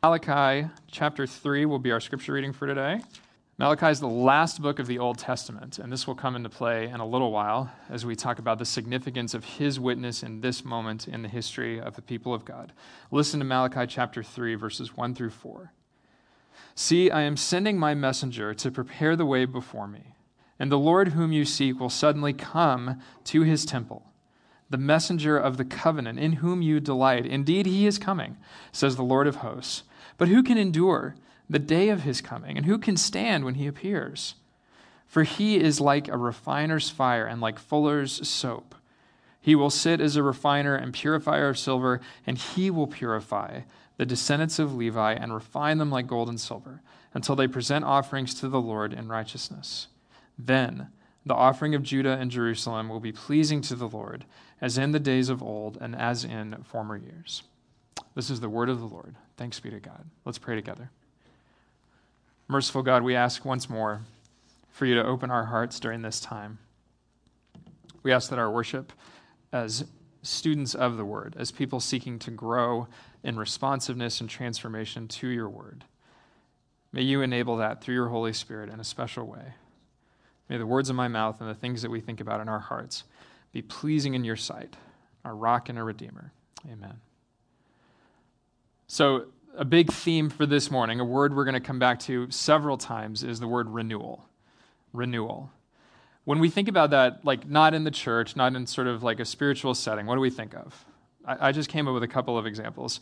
Malachi chapter 3 will be our scripture reading for today. Malachi is the last book of the Old Testament, and this will come into play in a little while as we talk about the significance of his witness in this moment in the history of the people of God. Listen to Malachi chapter 3, verses 1 through 4. See, I am sending my messenger to prepare the way before me, and the Lord whom you seek will suddenly come to his temple. The messenger of the covenant in whom you delight. Indeed, he is coming, says the Lord of hosts. But who can endure? the day of his coming, and who can stand when he appears? For he is like a refiner's fire and like fuller's soap. He will sit as a refiner and purifier of silver, and he will purify the descendants of Levi and refine them like gold and silver, until they present offerings to the Lord in righteousness. Then the offering of Judah and Jerusalem will be pleasing to the Lord, as in the days of old and as in former years. This is the word of the Lord. Thanks be to God. Let's pray together. Merciful God, we ask once more for you to open our hearts during this time. We ask that our worship as students of the word, as people seeking to grow in responsiveness and transformation to your word, may you enable that through your Holy Spirit in a special way. May the words of my mouth and the things that we think about in our hearts be pleasing in your sight, our rock and our redeemer. Amen. So, a big theme for this morning, a word we're going to come back to several times, is the word renewal. Renewal. When we think about that, like not in the church, not in sort of like a spiritual setting, what do we think of? I, I just came up with a couple of examples.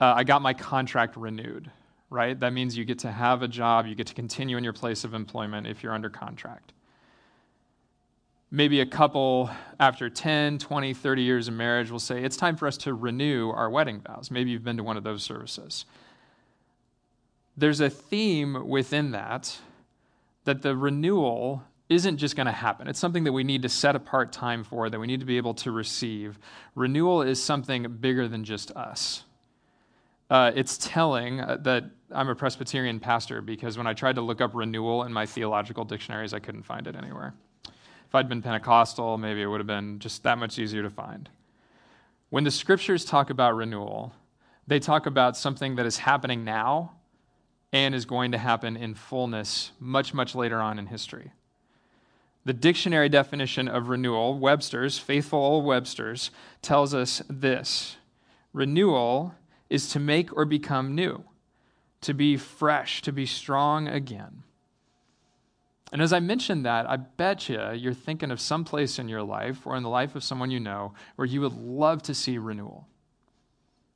Uh, I got my contract renewed, right? That means you get to have a job, you get to continue in your place of employment if you're under contract maybe a couple after 10, 20, 30 years of marriage will say, it's time for us to renew our wedding vows. Maybe you've been to one of those services. There's a theme within that that the renewal isn't just going to happen. It's something that we need to set apart time for, that we need to be able to receive. Renewal is something bigger than just us. Uh, it's telling uh, that I'm a Presbyterian pastor because when I tried to look up renewal in my theological dictionaries, I couldn't find it anywhere. I'd been Pentecostal, maybe it would have been just that much easier to find. When the scriptures talk about renewal, they talk about something that is happening now and is going to happen in fullness much, much later on in history. The dictionary definition of renewal, Webster's, faithful old Webster's, tells us this renewal is to make or become new, to be fresh, to be strong again. And as I mentioned that, I bet you you're thinking of some place in your life or in the life of someone you know where you would love to see renewal.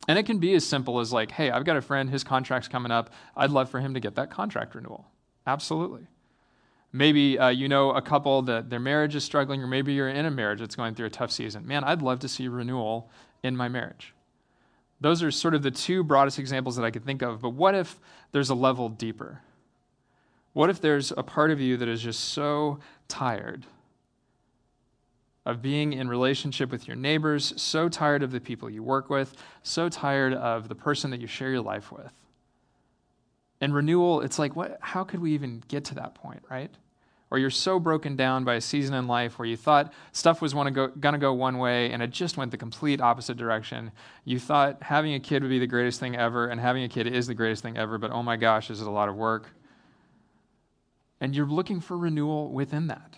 And it can be as simple as like, hey, I've got a friend, his contract's coming up. I'd love for him to get that contract renewal. Absolutely. Maybe uh, you know a couple that their marriage is struggling, or maybe you're in a marriage that's going through a tough season. Man, I'd love to see renewal in my marriage. Those are sort of the two broadest examples that I could think of. But what if there's a level deeper? What if there's a part of you that is just so tired of being in relationship with your neighbors, so tired of the people you work with, so tired of the person that you share your life with? And renewal, it's like, what, how could we even get to that point, right? Or you're so broken down by a season in life where you thought stuff was going to go one way and it just went the complete opposite direction. You thought having a kid would be the greatest thing ever, and having a kid is the greatest thing ever, but oh my gosh, is it a lot of work? And you're looking for renewal within that.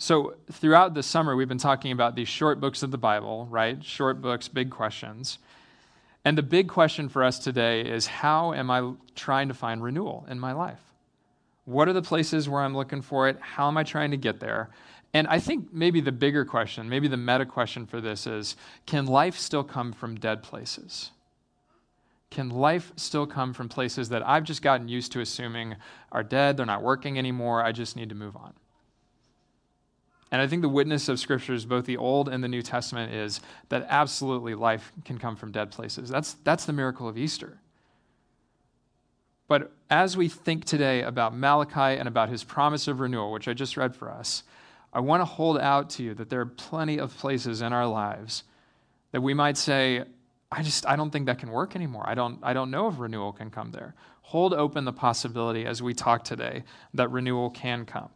So, throughout the summer, we've been talking about these short books of the Bible, right? Short books, big questions. And the big question for us today is how am I trying to find renewal in my life? What are the places where I'm looking for it? How am I trying to get there? And I think maybe the bigger question, maybe the meta question for this is can life still come from dead places? Can life still come from places that I've just gotten used to assuming are dead, they're not working anymore, I just need to move on? And I think the witness of scriptures, both the Old and the New Testament, is that absolutely life can come from dead places. That's, that's the miracle of Easter. But as we think today about Malachi and about his promise of renewal, which I just read for us, I want to hold out to you that there are plenty of places in our lives that we might say, I just I don't think that can work anymore. I don't I don't know if renewal can come there. Hold open the possibility as we talk today that renewal can come.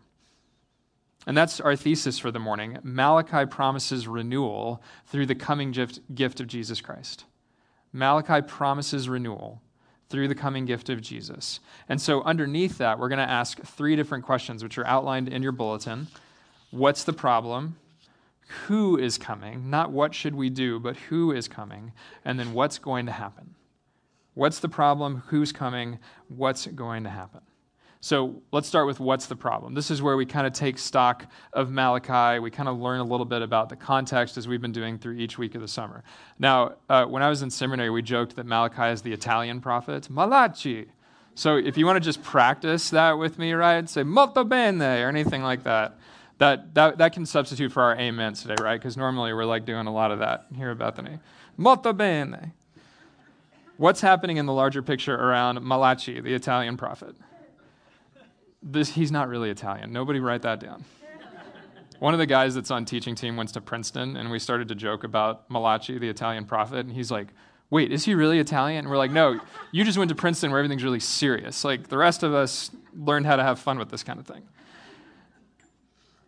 And that's our thesis for the morning. Malachi promises renewal through the coming gift, gift of Jesus Christ. Malachi promises renewal through the coming gift of Jesus. And so, underneath that, we're going to ask three different questions, which are outlined in your bulletin. What's the problem? Who is coming? Not what should we do, but who is coming? And then what's going to happen? What's the problem? Who's coming? What's going to happen? So let's start with what's the problem. This is where we kind of take stock of Malachi. We kind of learn a little bit about the context as we've been doing through each week of the summer. Now, uh, when I was in seminary, we joked that Malachi is the Italian prophet, Malachi. So if you want to just practice that with me, right? Say molto bene or anything like that. That, that, that can substitute for our amens today, right? Because normally we're like doing a lot of that here at Bethany. Molto bene. What's happening in the larger picture around Malachi, the Italian prophet? This, he's not really Italian. Nobody write that down. One of the guys that's on teaching team went to Princeton, and we started to joke about Malachi, the Italian prophet, and he's like, wait, is he really Italian? And we're like, no, you just went to Princeton where everything's really serious. Like, the rest of us learned how to have fun with this kind of thing.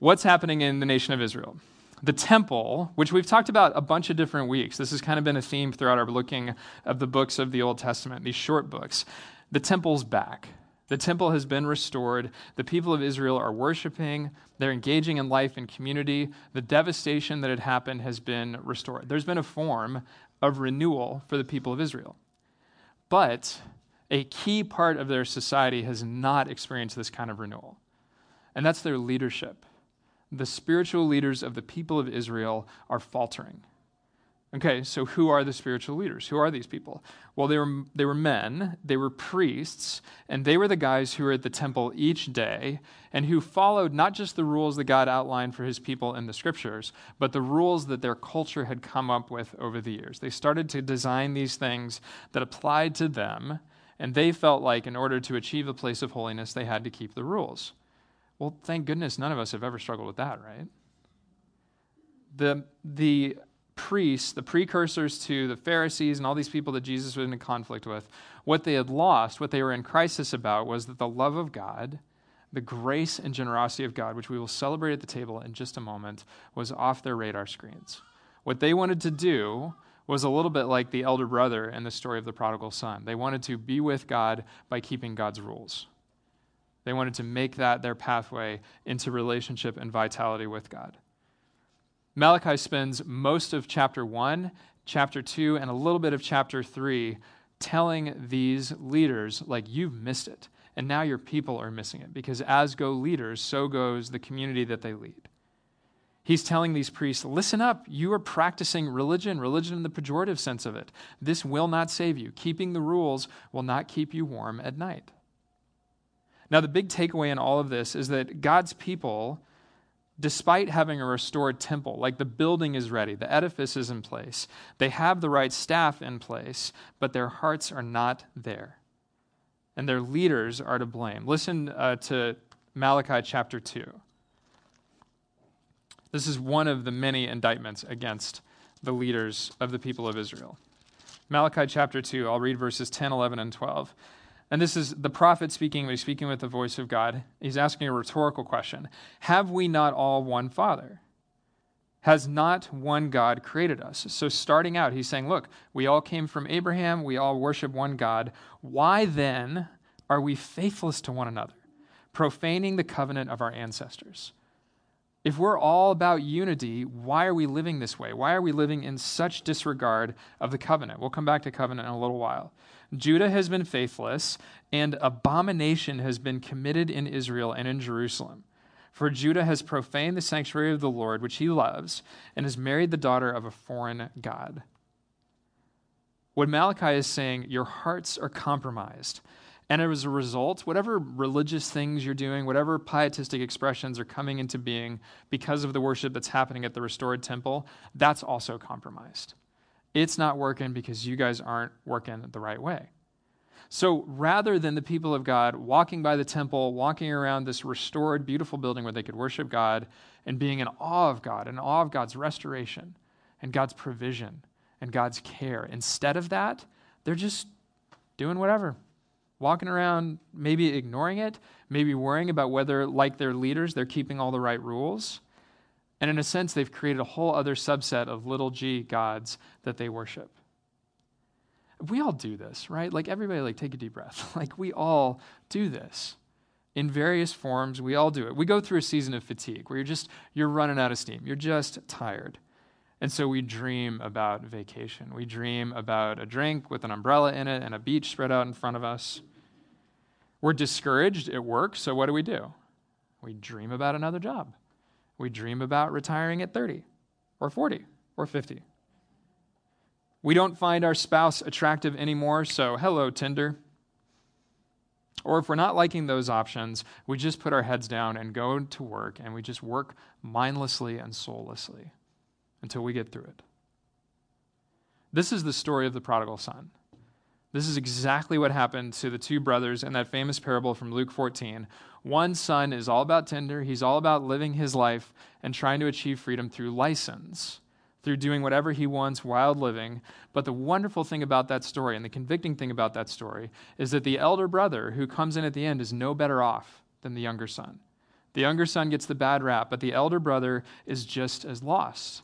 What's happening in the nation of Israel? The temple, which we've talked about a bunch of different weeks, this has kind of been a theme throughout our looking of the books of the Old Testament, these short books. The temple's back. The temple has been restored. The people of Israel are worshiping. They're engaging in life and community. The devastation that had happened has been restored. There's been a form of renewal for the people of Israel. But a key part of their society has not experienced this kind of renewal, and that's their leadership. The spiritual leaders of the people of Israel are faltering. Okay, so who are the spiritual leaders? Who are these people? Well, they were, they were men, they were priests, and they were the guys who were at the temple each day and who followed not just the rules that God outlined for his people in the scriptures, but the rules that their culture had come up with over the years. They started to design these things that applied to them, and they felt like in order to achieve a place of holiness, they had to keep the rules. Well, thank goodness none of us have ever struggled with that, right? The, the priests, the precursors to the Pharisees and all these people that Jesus was in conflict with, what they had lost, what they were in crisis about, was that the love of God, the grace and generosity of God, which we will celebrate at the table in just a moment, was off their radar screens. What they wanted to do was a little bit like the elder brother in the story of the prodigal son. They wanted to be with God by keeping God's rules. They wanted to make that their pathway into relationship and vitality with God. Malachi spends most of chapter 1, chapter 2, and a little bit of chapter 3 telling these leaders, like, you've missed it. And now your people are missing it because as go leaders, so goes the community that they lead. He's telling these priests, listen up, you are practicing religion, religion in the pejorative sense of it. This will not save you. Keeping the rules will not keep you warm at night. Now, the big takeaway in all of this is that God's people despite having a restored temple, like the building is ready, the edifice is in place, they have the right staff in place, but their hearts are not there. And their leaders are to blame. Listen uh, to Malachi chapter 2. This is one of the many indictments against the leaders of the people of Israel. Malachi chapter 2, I'll read verses 10, 11, and 12. And this is the prophet speaking, but he's speaking with the voice of God. He's asking a rhetorical question Have we not all one Father? Has not one God created us? So, starting out, he's saying, Look, we all came from Abraham, we all worship one God. Why then are we faithless to one another, profaning the covenant of our ancestors? If we're all about unity, why are we living this way? Why are we living in such disregard of the covenant? We'll come back to covenant in a little while. Judah has been faithless, and abomination has been committed in Israel and in Jerusalem. For Judah has profaned the sanctuary of the Lord, which he loves, and has married the daughter of a foreign God. What Malachi is saying, your hearts are compromised. And as a result, whatever religious things you're doing, whatever pietistic expressions are coming into being because of the worship that's happening at the restored temple, that's also compromised. It's not working because you guys aren't working the right way. So rather than the people of God walking by the temple, walking around this restored, beautiful building where they could worship God and being in awe of God, in awe of God's restoration and God's provision and God's care, instead of that, they're just doing whatever. Walking around, maybe ignoring it, maybe worrying about whether, like their leaders, they're keeping all the right rules. And in a sense, they've created a whole other subset of little g gods that they worship. we all do this, right? Like everybody like take a deep breath. like we all do this. In various forms, we all do it. We go through a season of fatigue where you're just you're running out of steam. You're just tired. And so we dream about vacation. We dream about a drink with an umbrella in it and a beach spread out in front of us. We're discouraged at work, so what do we do? We dream about another job. We dream about retiring at 30 or 40 or 50. We don't find our spouse attractive anymore, so hello, Tinder. Or if we're not liking those options, we just put our heads down and go to work and we just work mindlessly and soullessly until we get through it. This is the story of the prodigal son. This is exactly what happened to the two brothers in that famous parable from Luke 14. One son is all about Tinder, he's all about living his life and trying to achieve freedom through license, through doing whatever he wants, wild living. But the wonderful thing about that story and the convicting thing about that story is that the elder brother who comes in at the end is no better off than the younger son. The younger son gets the bad rap, but the elder brother is just as lost.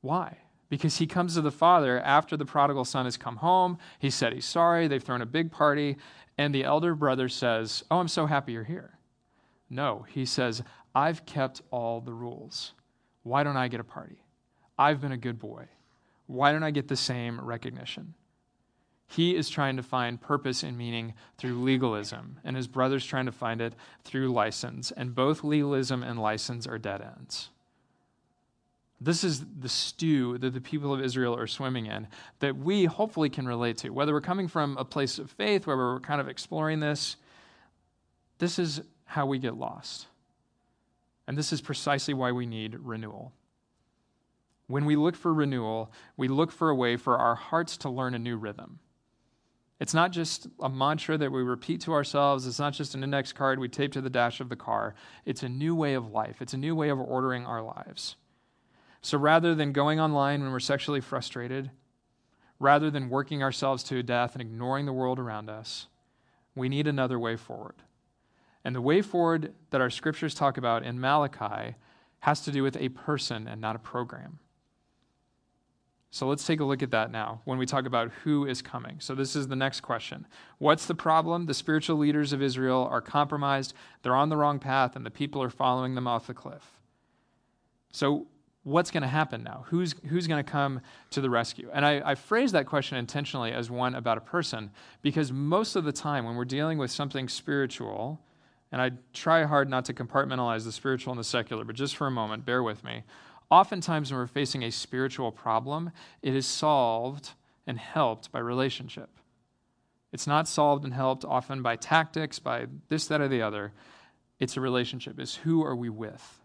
Why? Because he comes to the father after the prodigal son has come home. He said he's sorry. They've thrown a big party. And the elder brother says, Oh, I'm so happy you're here. No, he says, I've kept all the rules. Why don't I get a party? I've been a good boy. Why don't I get the same recognition? He is trying to find purpose and meaning through legalism, and his brother's trying to find it through license. And both legalism and license are dead ends. This is the stew that the people of Israel are swimming in that we hopefully can relate to. Whether we're coming from a place of faith where we're kind of exploring this, this is how we get lost. And this is precisely why we need renewal. When we look for renewal, we look for a way for our hearts to learn a new rhythm. It's not just a mantra that we repeat to ourselves. It's not just an index card we tape to the dash of the car. It's a new way of life. It's a new way of ordering our lives. So rather than going online when we're sexually frustrated, rather than working ourselves to death and ignoring the world around us, we need another way forward. And the way forward that our scriptures talk about in Malachi has to do with a person and not a program. So let's take a look at that now when we talk about who is coming. So, this is the next question What's the problem? The spiritual leaders of Israel are compromised, they're on the wrong path, and the people are following them off the cliff. So, what's going to happen now? Who's, who's going to come to the rescue? And I, I phrase that question intentionally as one about a person because most of the time when we're dealing with something spiritual, and I try hard not to compartmentalize the spiritual and the secular, but just for a moment, bear with me. Oftentimes, when we're facing a spiritual problem, it is solved and helped by relationship. It's not solved and helped often by tactics, by this, that, or the other. It's a relationship. It's who are we with?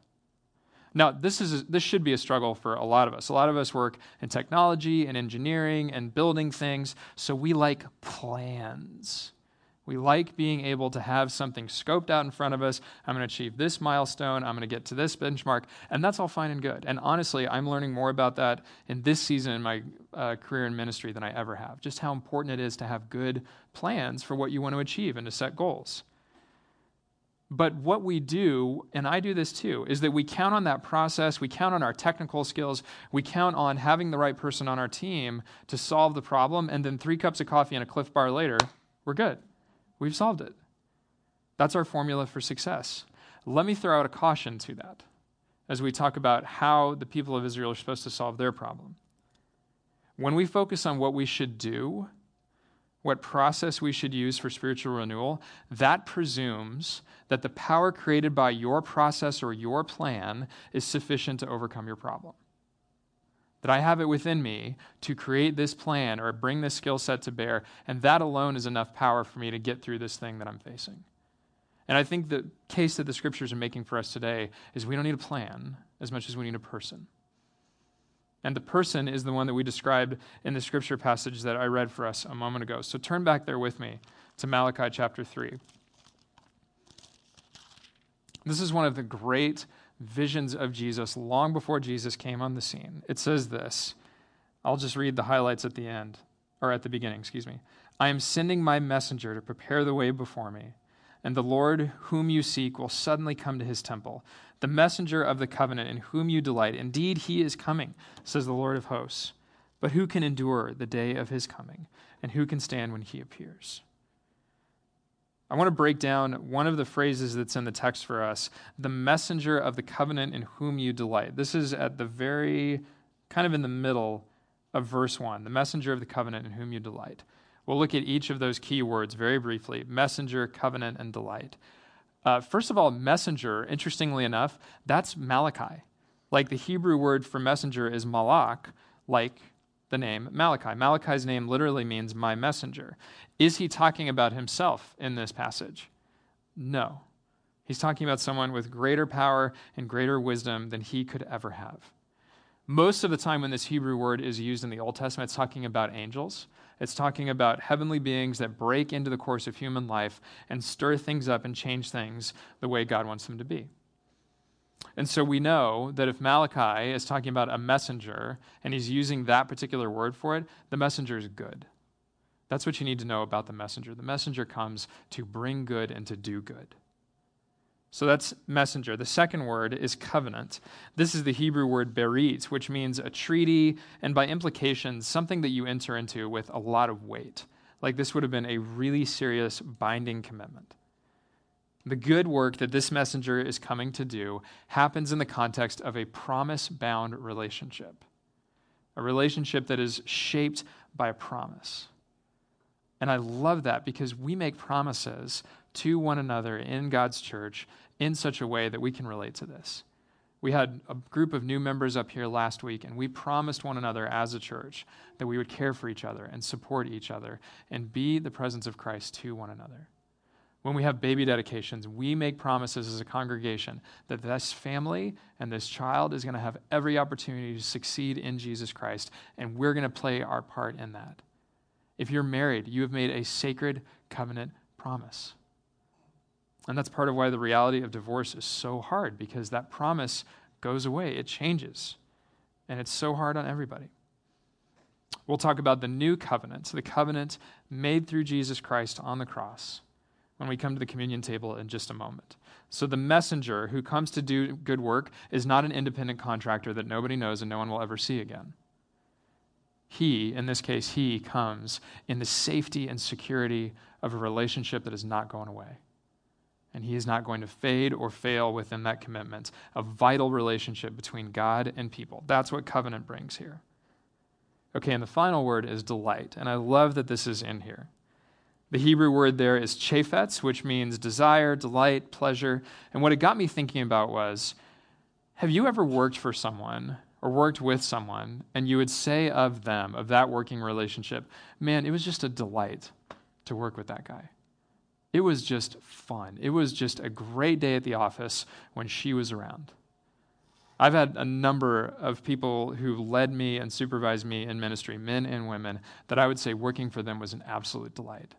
Now, this, is this should be a struggle for a lot of us. A lot of us work in technology and engineering and building things, so we like plans. We like being able to have something scoped out in front of us. I'm going to achieve this milestone. I'm going to get to this benchmark. And that's all fine and good. And honestly, I'm learning more about that in this season in my uh, career in ministry than I ever have. Just how important it is to have good plans for what you want to achieve and to set goals. But what we do, and I do this too, is that we count on that process, we count on our technical skills, we count on having the right person on our team to solve the problem, and then three cups of coffee and a Clif Bar later, we're good. We've solved it. That's our formula for success. Let me throw out a caution to that as we talk about how the people of Israel are supposed to solve their problem. When we focus on what we should do, what process we should use for spiritual renewal, that presumes that the power created by your process or your plan is sufficient to overcome your problem. That I have it within me to create this plan or bring this skill set to bear, and that alone is enough power for me to get through this thing that I'm facing. And I think the case that the scriptures are making for us today is we don't need a plan as much as we need a person. And the person is the one that we described in the scripture passage that I read for us a moment ago. So turn back there with me to Malachi chapter 3. This is one of the great visions of Jesus long before Jesus came on the scene. It says this. I'll just read the highlights at the end, or at the beginning, excuse me. I am sending my messenger to prepare the way before me, and the Lord whom you seek will suddenly come to his temple the messenger of the covenant in whom you delight. Indeed, he is coming, says the Lord of hosts. But who can endure the day of his coming? and who can stand when he appears? I want to break down one of the phrases that's in the text for us the messenger of the covenant in whom you delight. This is at the very, kind of in the middle of verse 1, the messenger of the covenant in whom you delight. We'll look at each of those key words very briefly messenger, covenant, and delight. Uh, first of all, messenger, interestingly enough, that's Malachi. Like the Hebrew word for messenger is malak, like the name Malachi. Malachi's name literally means my messenger. Is he talking about himself in this passage? No. He's talking about someone with greater power and greater wisdom than he could ever have. Most of the time, when this Hebrew word is used in the Old Testament, it's talking about angels. It's talking about heavenly beings that break into the course of human life and stir things up and change things the way God wants them to be. And so we know that if Malachi is talking about a messenger and he's using that particular word for it, the messenger is good. That's what you need to know about the messenger. The messenger comes to bring good and to do good. So that's messenger. The second word is covenant. This is the Hebrew word berit, which means a treaty, and by implication, something that you enter into with a lot of weight. Like this would have been a really serious binding commitment. The good work that this messenger is coming to do happens in the context of a promise bound relationship, a relationship that is shaped by a promise. And I love that because we make promises to one another in God's church in such a way that we can relate to this. We had a group of new members up here last week, and we promised one another as a church that we would care for each other and support each other and be the presence of Christ to one another when we have baby dedications, we make promises as a congregation that this family and this child is going to have every opportunity to succeed in Jesus Christ, and we're going to play our part in that. If you're married, you have made a sacred covenant promise. And that's part of why the reality of divorce is so hard, because that promise goes away, it changes, and it's so hard on everybody. We'll talk about the new covenant, the covenant made through Jesus Christ on the cross when we come to the communion table in just a moment. So, the messenger who comes to do good work is not an independent contractor that nobody knows and no one will ever see again. He, in this case, he comes in the safety and security of a relationship that is not going away. And he is not going to fade or fail within that commitment, a vital relationship between God and people. That's what covenant brings here. Okay, and the final word is delight. And I love that this is in here. The Hebrew word there is chafetz, which means desire, delight, pleasure. And what it got me thinking about was have you ever worked for someone or worked with someone and you would say of them, of that working relationship, man, it was just a delight to work with that guy? It was just fun. It was just a great day at the office when she was around. I've had a number of people who led me and supervised me in ministry, men and women, that I would say working for them was an absolute delight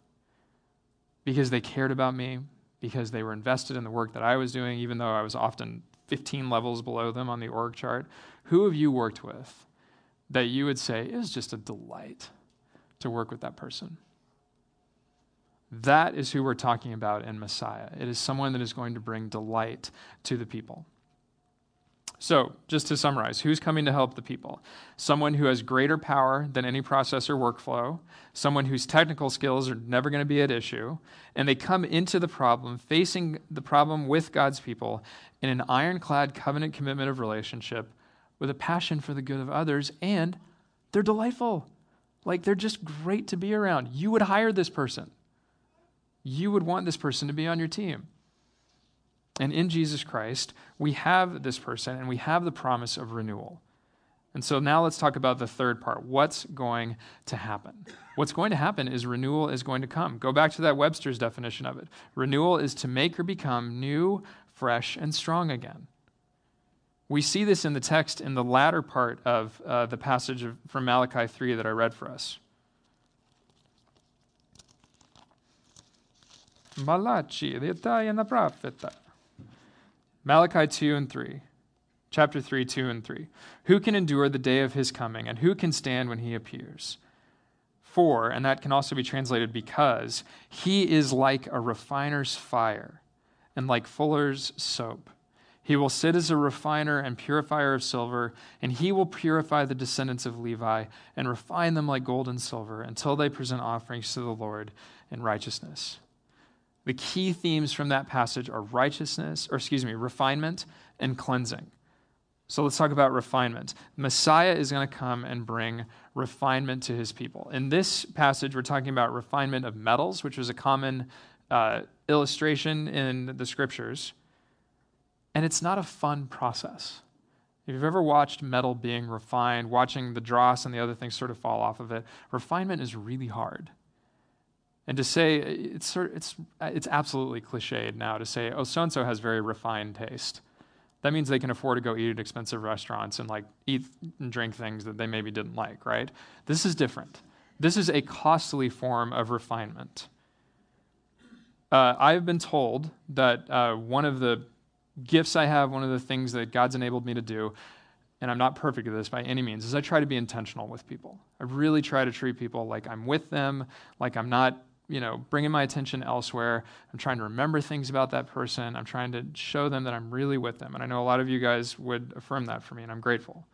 because they cared about me, because they were invested in the work that I was doing, even though I was often 15 levels below them on the org chart. Who have you worked with that you would say is just a delight to work with that person? That is who we're talking about in Messiah. It is someone that is going to bring delight to the people. So, just to summarize, who's coming to help the people? Someone who has greater power than any processor workflow, someone whose technical skills are never going to be at issue, and they come into the problem, facing the problem with God's people in an ironclad covenant commitment of relationship with a passion for the good of others, and they're delightful. Like, they're just great to be around. You would hire this person, you would want this person to be on your team. And in Jesus Christ, we have this person and we have the promise of renewal. And so now let's talk about the third part. What's going to happen? What's going to happen is renewal is going to come. Go back to that Webster's definition of it. Renewal is to make or become new, fresh, and strong again. We see this in the text in the latter part of uh, the passage of, from Malachi 3 that I read for us. Malachi, the Italian prophet. Malachi 2 and 3. Chapter 3, 2 and 3. Who can endure the day of his coming, and who can stand when he appears? For, and that can also be translated because, he is like a refiner's fire and like fuller's soap. He will sit as a refiner and purifier of silver, and he will purify the descendants of Levi and refine them like gold and silver until they present offerings to the Lord in righteousness. The key themes from that passage are righteousness, or excuse me, refinement and cleansing. So let's talk about refinement. Messiah is going to come and bring refinement to his people. In this passage, we're talking about refinement of metals, which was a common uh, illustration in the scriptures. And it's not a fun process. If you've ever watched metal being refined, watching the dross and the other things sort of fall off of it, refinement is really hard. And to say it's sort of, it's it's absolutely cliched now to say oh so and so has very refined taste. That means they can afford to go eat at expensive restaurants and like eat and drink things that they maybe didn't like, right? This is different. This is a costly form of refinement. Uh, I've been told that uh, one of the gifts I have, one of the things that God's enabled me to do, and I'm not perfect at this by any means, is I try to be intentional with people. I really try to treat people like I'm with them, like I'm not, you know, bringing my attention elsewhere. I'm trying to remember things about that person. I'm trying to show them that I'm really with them. And I know a lot of you guys would affirm that for me, and I'm grateful.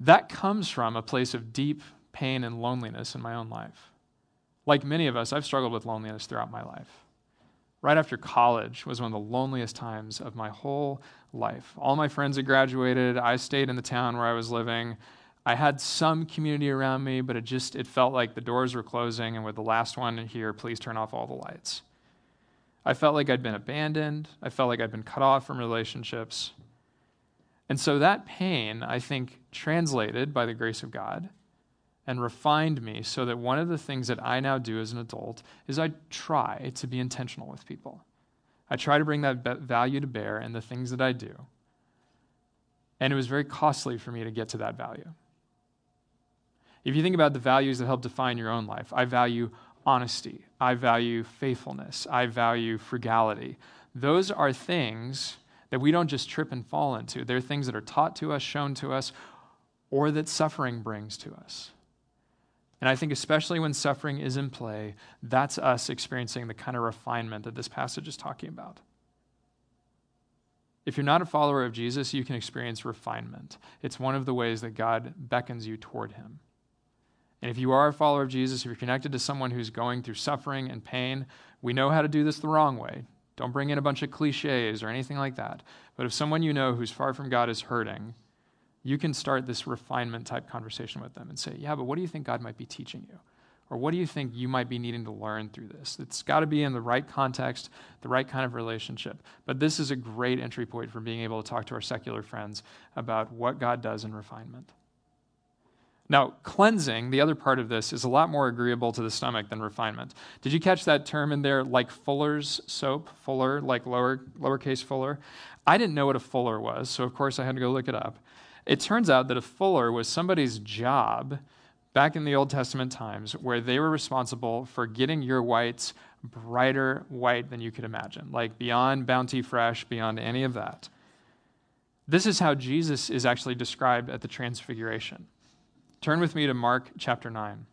That comes from a place of deep pain and loneliness in my own life. Like many of us, I've struggled with loneliness throughout my life right after college was one of the loneliest times of my whole life. All my friends had graduated. I stayed in the town where I was living. I had some community around me, but it just it felt like the doors were closing and with the last one here, please turn off all the lights. I felt like I'd been abandoned. I felt like I'd been cut off from relationships. And so that pain, I think, translated by the grace of God, and refined me so that one of the things that I now do as an adult is I try to be intentional with people. I try to bring that value to bear in the things that I do. And it was very costly for me to get to that value. If you think about the values that help define your own life, I value honesty, I value faithfulness, I value frugality. Those are things that we don't just trip and fall into. They're things that are taught to us, shown to us, or that suffering brings to us. And I think, especially when suffering is in play, that's us experiencing the kind of refinement that this passage is talking about. If you're not a follower of Jesus, you can experience refinement. It's one of the ways that God beckons you toward Him. And if you are a follower of Jesus, if you're connected to someone who's going through suffering and pain, we know how to do this the wrong way. Don't bring in a bunch of cliches or anything like that. But if someone you know who's far from God is hurting, you can start this refinement type conversation with them and say, Yeah, but what do you think God might be teaching you? Or what do you think you might be needing to learn through this? It's got to be in the right context, the right kind of relationship. But this is a great entry point for being able to talk to our secular friends about what God does in refinement. Now, cleansing, the other part of this, is a lot more agreeable to the stomach than refinement. Did you catch that term in there, like Fuller's soap? Fuller, like lower, lowercase Fuller? I didn't know what a Fuller was, so of course I had to go look it up. It turns out that a fuller was somebody's job back in the Old Testament times where they were responsible for getting your whites brighter white than you could imagine, like beyond Bounty Fresh, beyond any of that. This is how Jesus is actually described at the Transfiguration. Turn with me to Mark chapter 9.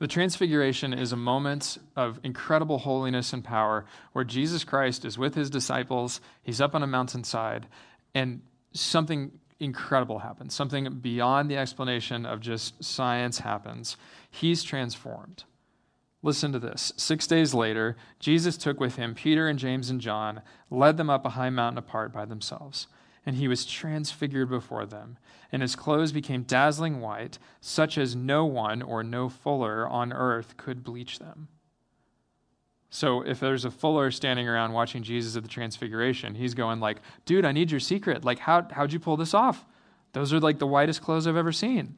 The Transfiguration is a moment of incredible holiness and power where Jesus Christ is with his disciples. He's up on a mountainside, and something incredible happens. Something beyond the explanation of just science happens. He's transformed. Listen to this. Six days later, Jesus took with him Peter and James and John, led them up a high mountain apart by themselves and he was transfigured before them, and his clothes became dazzling white, such as no one or no fuller on earth could bleach them. So if there's a fuller standing around watching Jesus at the transfiguration, he's going like, "Dude, I need your secret. Like how how'd you pull this off? Those are like the whitest clothes I've ever seen."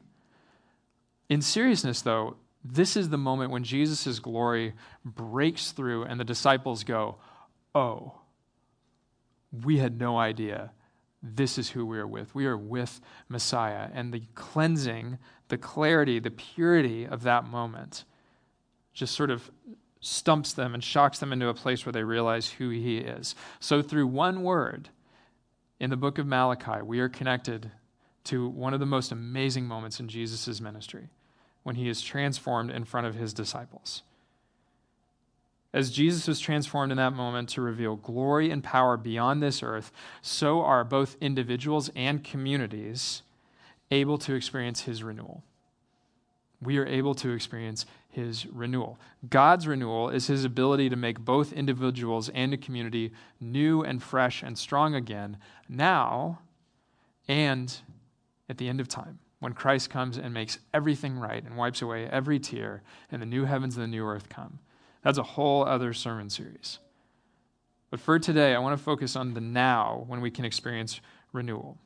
In seriousness though, this is the moment when Jesus' glory breaks through and the disciples go, "Oh, we had no idea this is who we are with. We are with Messiah. And the cleansing, the clarity, the purity of that moment just sort of stumps them and shocks them into a place where they realize who he is. So, through one word in the book of Malachi, we are connected to one of the most amazing moments in Jesus' ministry when he is transformed in front of his disciples. As Jesus was transformed in that moment to reveal glory and power beyond this earth, so are both individuals and communities able to experience his renewal. We are able to experience his renewal. God's renewal is his ability to make both individuals and a community new and fresh and strong again now and at the end of time when Christ comes and makes everything right and wipes away every tear and the new heavens and the new earth come. That's a whole other sermon series. But for today, I want to focus on the now when we can experience renewal.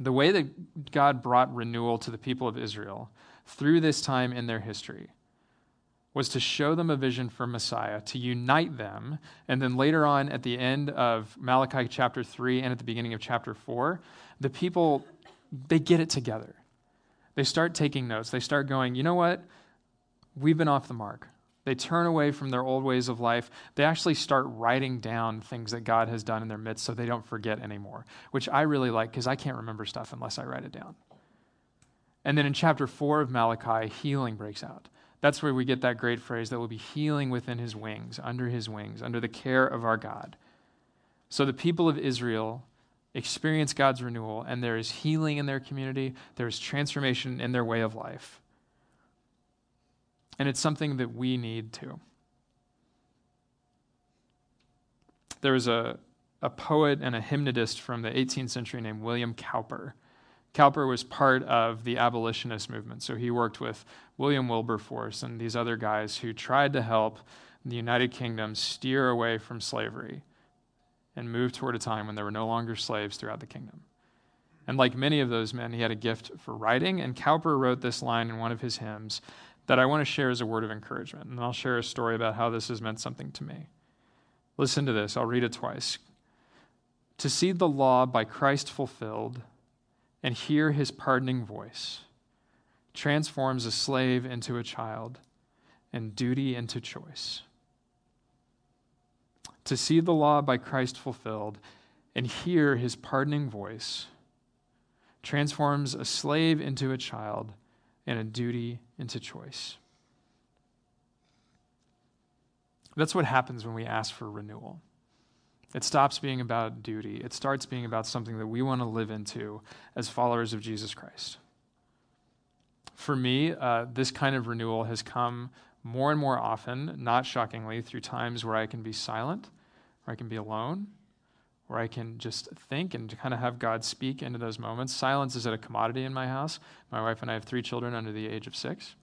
The way that God brought renewal to the people of Israel through this time in their history was to show them a vision for Messiah, to unite them, and then later on at the end of Malachi chapter 3 and at the beginning of chapter 4, the people they get it together. They start taking notes. They start going, "You know what? We've been off the mark. They turn away from their old ways of life. They actually start writing down things that God has done in their midst so they don't forget anymore, which I really like because I can't remember stuff unless I write it down. And then in chapter 4 of Malachi, healing breaks out. That's where we get that great phrase that will be healing within his wings, under his wings, under the care of our God. So the people of Israel experience God's renewal, and there is healing in their community, there is transformation in their way of life. And it's something that we need to. There was a, a poet and a hymnodist from the 18th century named William Cowper. Cowper was part of the abolitionist movement, so he worked with William Wilberforce and these other guys who tried to help the United Kingdom steer away from slavery and move toward a time when there were no longer slaves throughout the kingdom. And like many of those men, he had a gift for writing, and Cowper wrote this line in one of his hymns that I want to share as a word of encouragement. And I'll share a story about how this has meant something to me. Listen to this, I'll read it twice. To see the law by Christ fulfilled and hear his pardoning voice transforms a slave into a child and duty into choice. To see the law by Christ fulfilled and hear his pardoning voice transforms a slave into a child and a duty into choice. That's what happens when we ask for renewal. It stops being about duty, it starts being about something that we want to live into as followers of Jesus Christ. For me, uh, this kind of renewal has come more and more often, not shockingly, through times where I can be silent, where I can be alone, where I can just think and kind of have God speak into those moments. Silence is at a commodity in my house. My wife and I have three children under the age of six.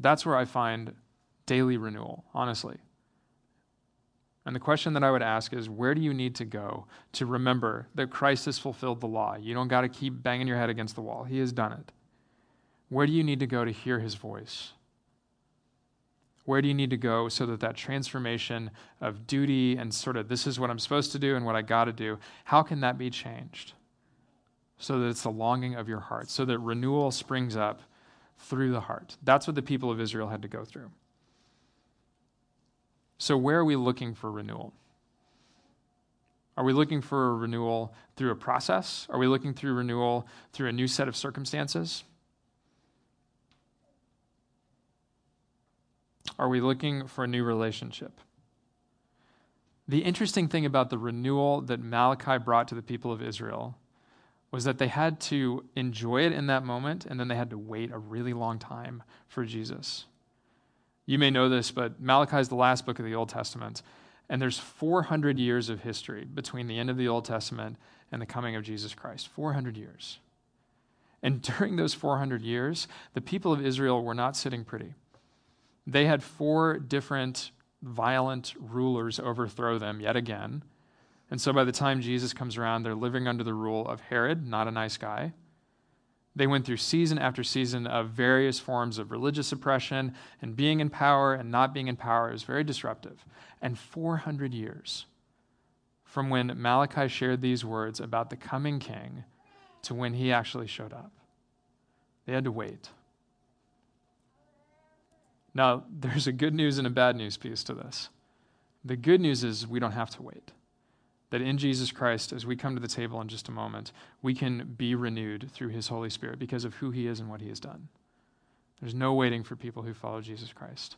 That's where I find daily renewal, honestly. And the question that I would ask is where do you need to go to remember that Christ has fulfilled the law? You don't got to keep banging your head against the wall, He has done it. Where do you need to go to hear His voice? Where do you need to go so that that transformation of duty and sort of this is what I'm supposed to do and what I got to do, how can that be changed? So that it's the longing of your heart, so that renewal springs up through the heart. That's what the people of Israel had to go through. So, where are we looking for renewal? Are we looking for a renewal through a process? Are we looking through renewal through a new set of circumstances? Are we looking for a new relationship? The interesting thing about the renewal that Malachi brought to the people of Israel was that they had to enjoy it in that moment and then they had to wait a really long time for Jesus. You may know this, but Malachi is the last book of the Old Testament, and there's 400 years of history between the end of the Old Testament and the coming of Jesus Christ. 400 years. And during those 400 years, the people of Israel were not sitting pretty. They had four different violent rulers overthrow them yet again. And so by the time Jesus comes around, they're living under the rule of Herod, not a nice guy. They went through season after season of various forms of religious oppression and being in power and not being in power. It was very disruptive. And 400 years from when Malachi shared these words about the coming king to when he actually showed up, they had to wait. Now, there's a good news and a bad news piece to this. The good news is we don't have to wait. That in Jesus Christ, as we come to the table in just a moment, we can be renewed through his Holy Spirit because of who he is and what he has done. There's no waiting for people who follow Jesus Christ.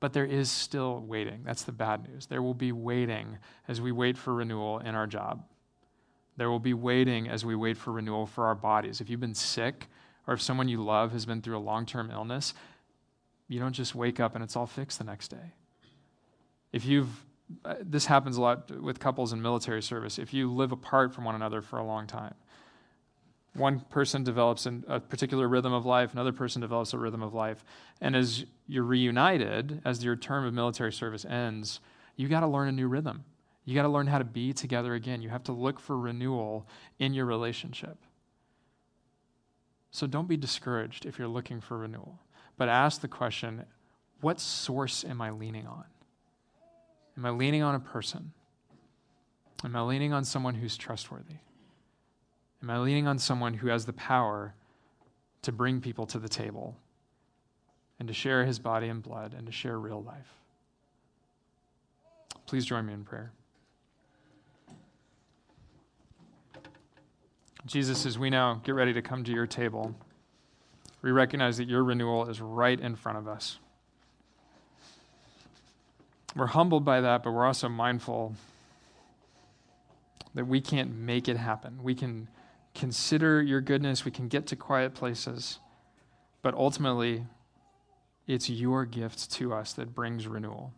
But there is still waiting. That's the bad news. There will be waiting as we wait for renewal in our job. There will be waiting as we wait for renewal for our bodies. If you've been sick, or if someone you love has been through a long term illness, you don't just wake up and it's all fixed the next day. If you've, uh, this happens a lot with couples in military service, if you live apart from one another for a long time, one person develops a particular rhythm of life, another person develops a rhythm of life. And as you're reunited, as your term of military service ends, you got to learn a new rhythm. You got to learn how to be together again. You have to look for renewal in your relationship. So don't be discouraged if you're looking for renewal, but ask the question what source am I leaning on? Am I leaning on a person? Am I leaning on someone who's trustworthy? Am I leaning on someone who has the power to bring people to the table and to share his body and blood and to share real life? Please join me in prayer. Jesus, as we now get ready to come to your table, we recognize that your renewal is right in front of us. We're humbled by that, but we're also mindful that we can't make it happen. We can consider your goodness, we can get to quiet places, but ultimately, it's your gift to us that brings renewal.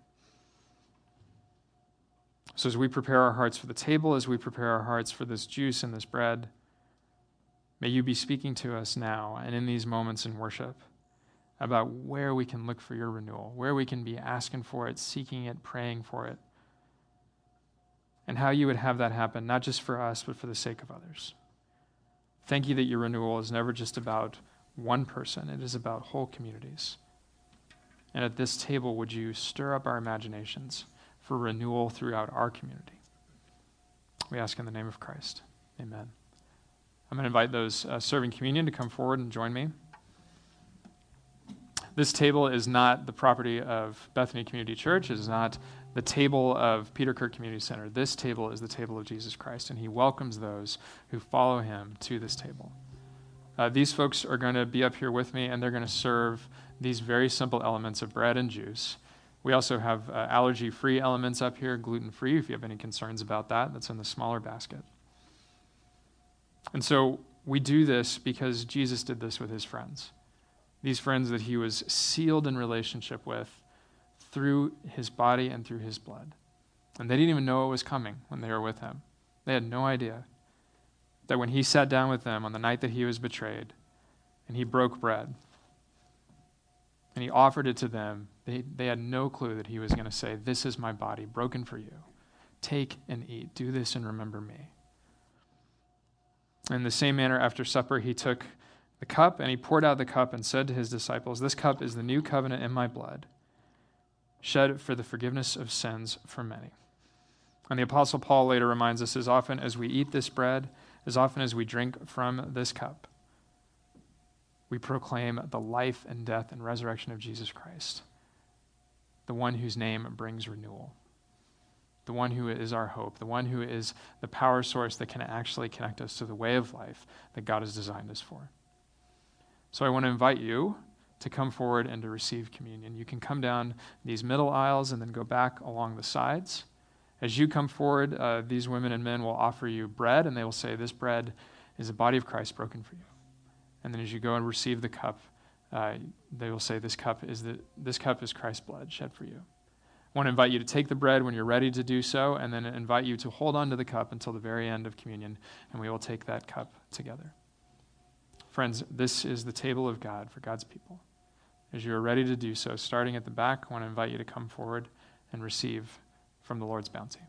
So, as we prepare our hearts for the table, as we prepare our hearts for this juice and this bread, May you be speaking to us now and in these moments in worship about where we can look for your renewal, where we can be asking for it, seeking it, praying for it, and how you would have that happen, not just for us, but for the sake of others. Thank you that your renewal is never just about one person, it is about whole communities. And at this table, would you stir up our imaginations for renewal throughout our community? We ask in the name of Christ. Amen. I'm going to invite those uh, serving communion to come forward and join me. This table is not the property of Bethany Community Church. It is not the table of Peter Kirk Community Center. This table is the table of Jesus Christ, and he welcomes those who follow him to this table. Uh, these folks are going to be up here with me, and they're going to serve these very simple elements of bread and juice. We also have uh, allergy free elements up here, gluten free, if you have any concerns about that. That's in the smaller basket. And so we do this because Jesus did this with his friends. These friends that he was sealed in relationship with through his body and through his blood. And they didn't even know it was coming when they were with him. They had no idea that when he sat down with them on the night that he was betrayed and he broke bread and he offered it to them, they, they had no clue that he was going to say, This is my body broken for you. Take and eat. Do this and remember me. In the same manner, after supper, he took the cup and he poured out the cup and said to his disciples, This cup is the new covenant in my blood, shed for the forgiveness of sins for many. And the Apostle Paul later reminds us as often as we eat this bread, as often as we drink from this cup, we proclaim the life and death and resurrection of Jesus Christ, the one whose name brings renewal the one who is our hope, the one who is the power source that can actually connect us to the way of life that God has designed us for. So I want to invite you to come forward and to receive communion. You can come down these middle aisles and then go back along the sides. As you come forward, uh, these women and men will offer you bread, and they will say, This bread is the body of Christ broken for you. And then as you go and receive the cup, uh, they will say, This cup is the, this cup is Christ's blood shed for you. I want to invite you to take the bread when you're ready to do so, and then invite you to hold on to the cup until the very end of communion, and we will take that cup together. Friends, this is the table of God for God's people. As you are ready to do so, starting at the back, I want to invite you to come forward and receive from the Lord's bounty.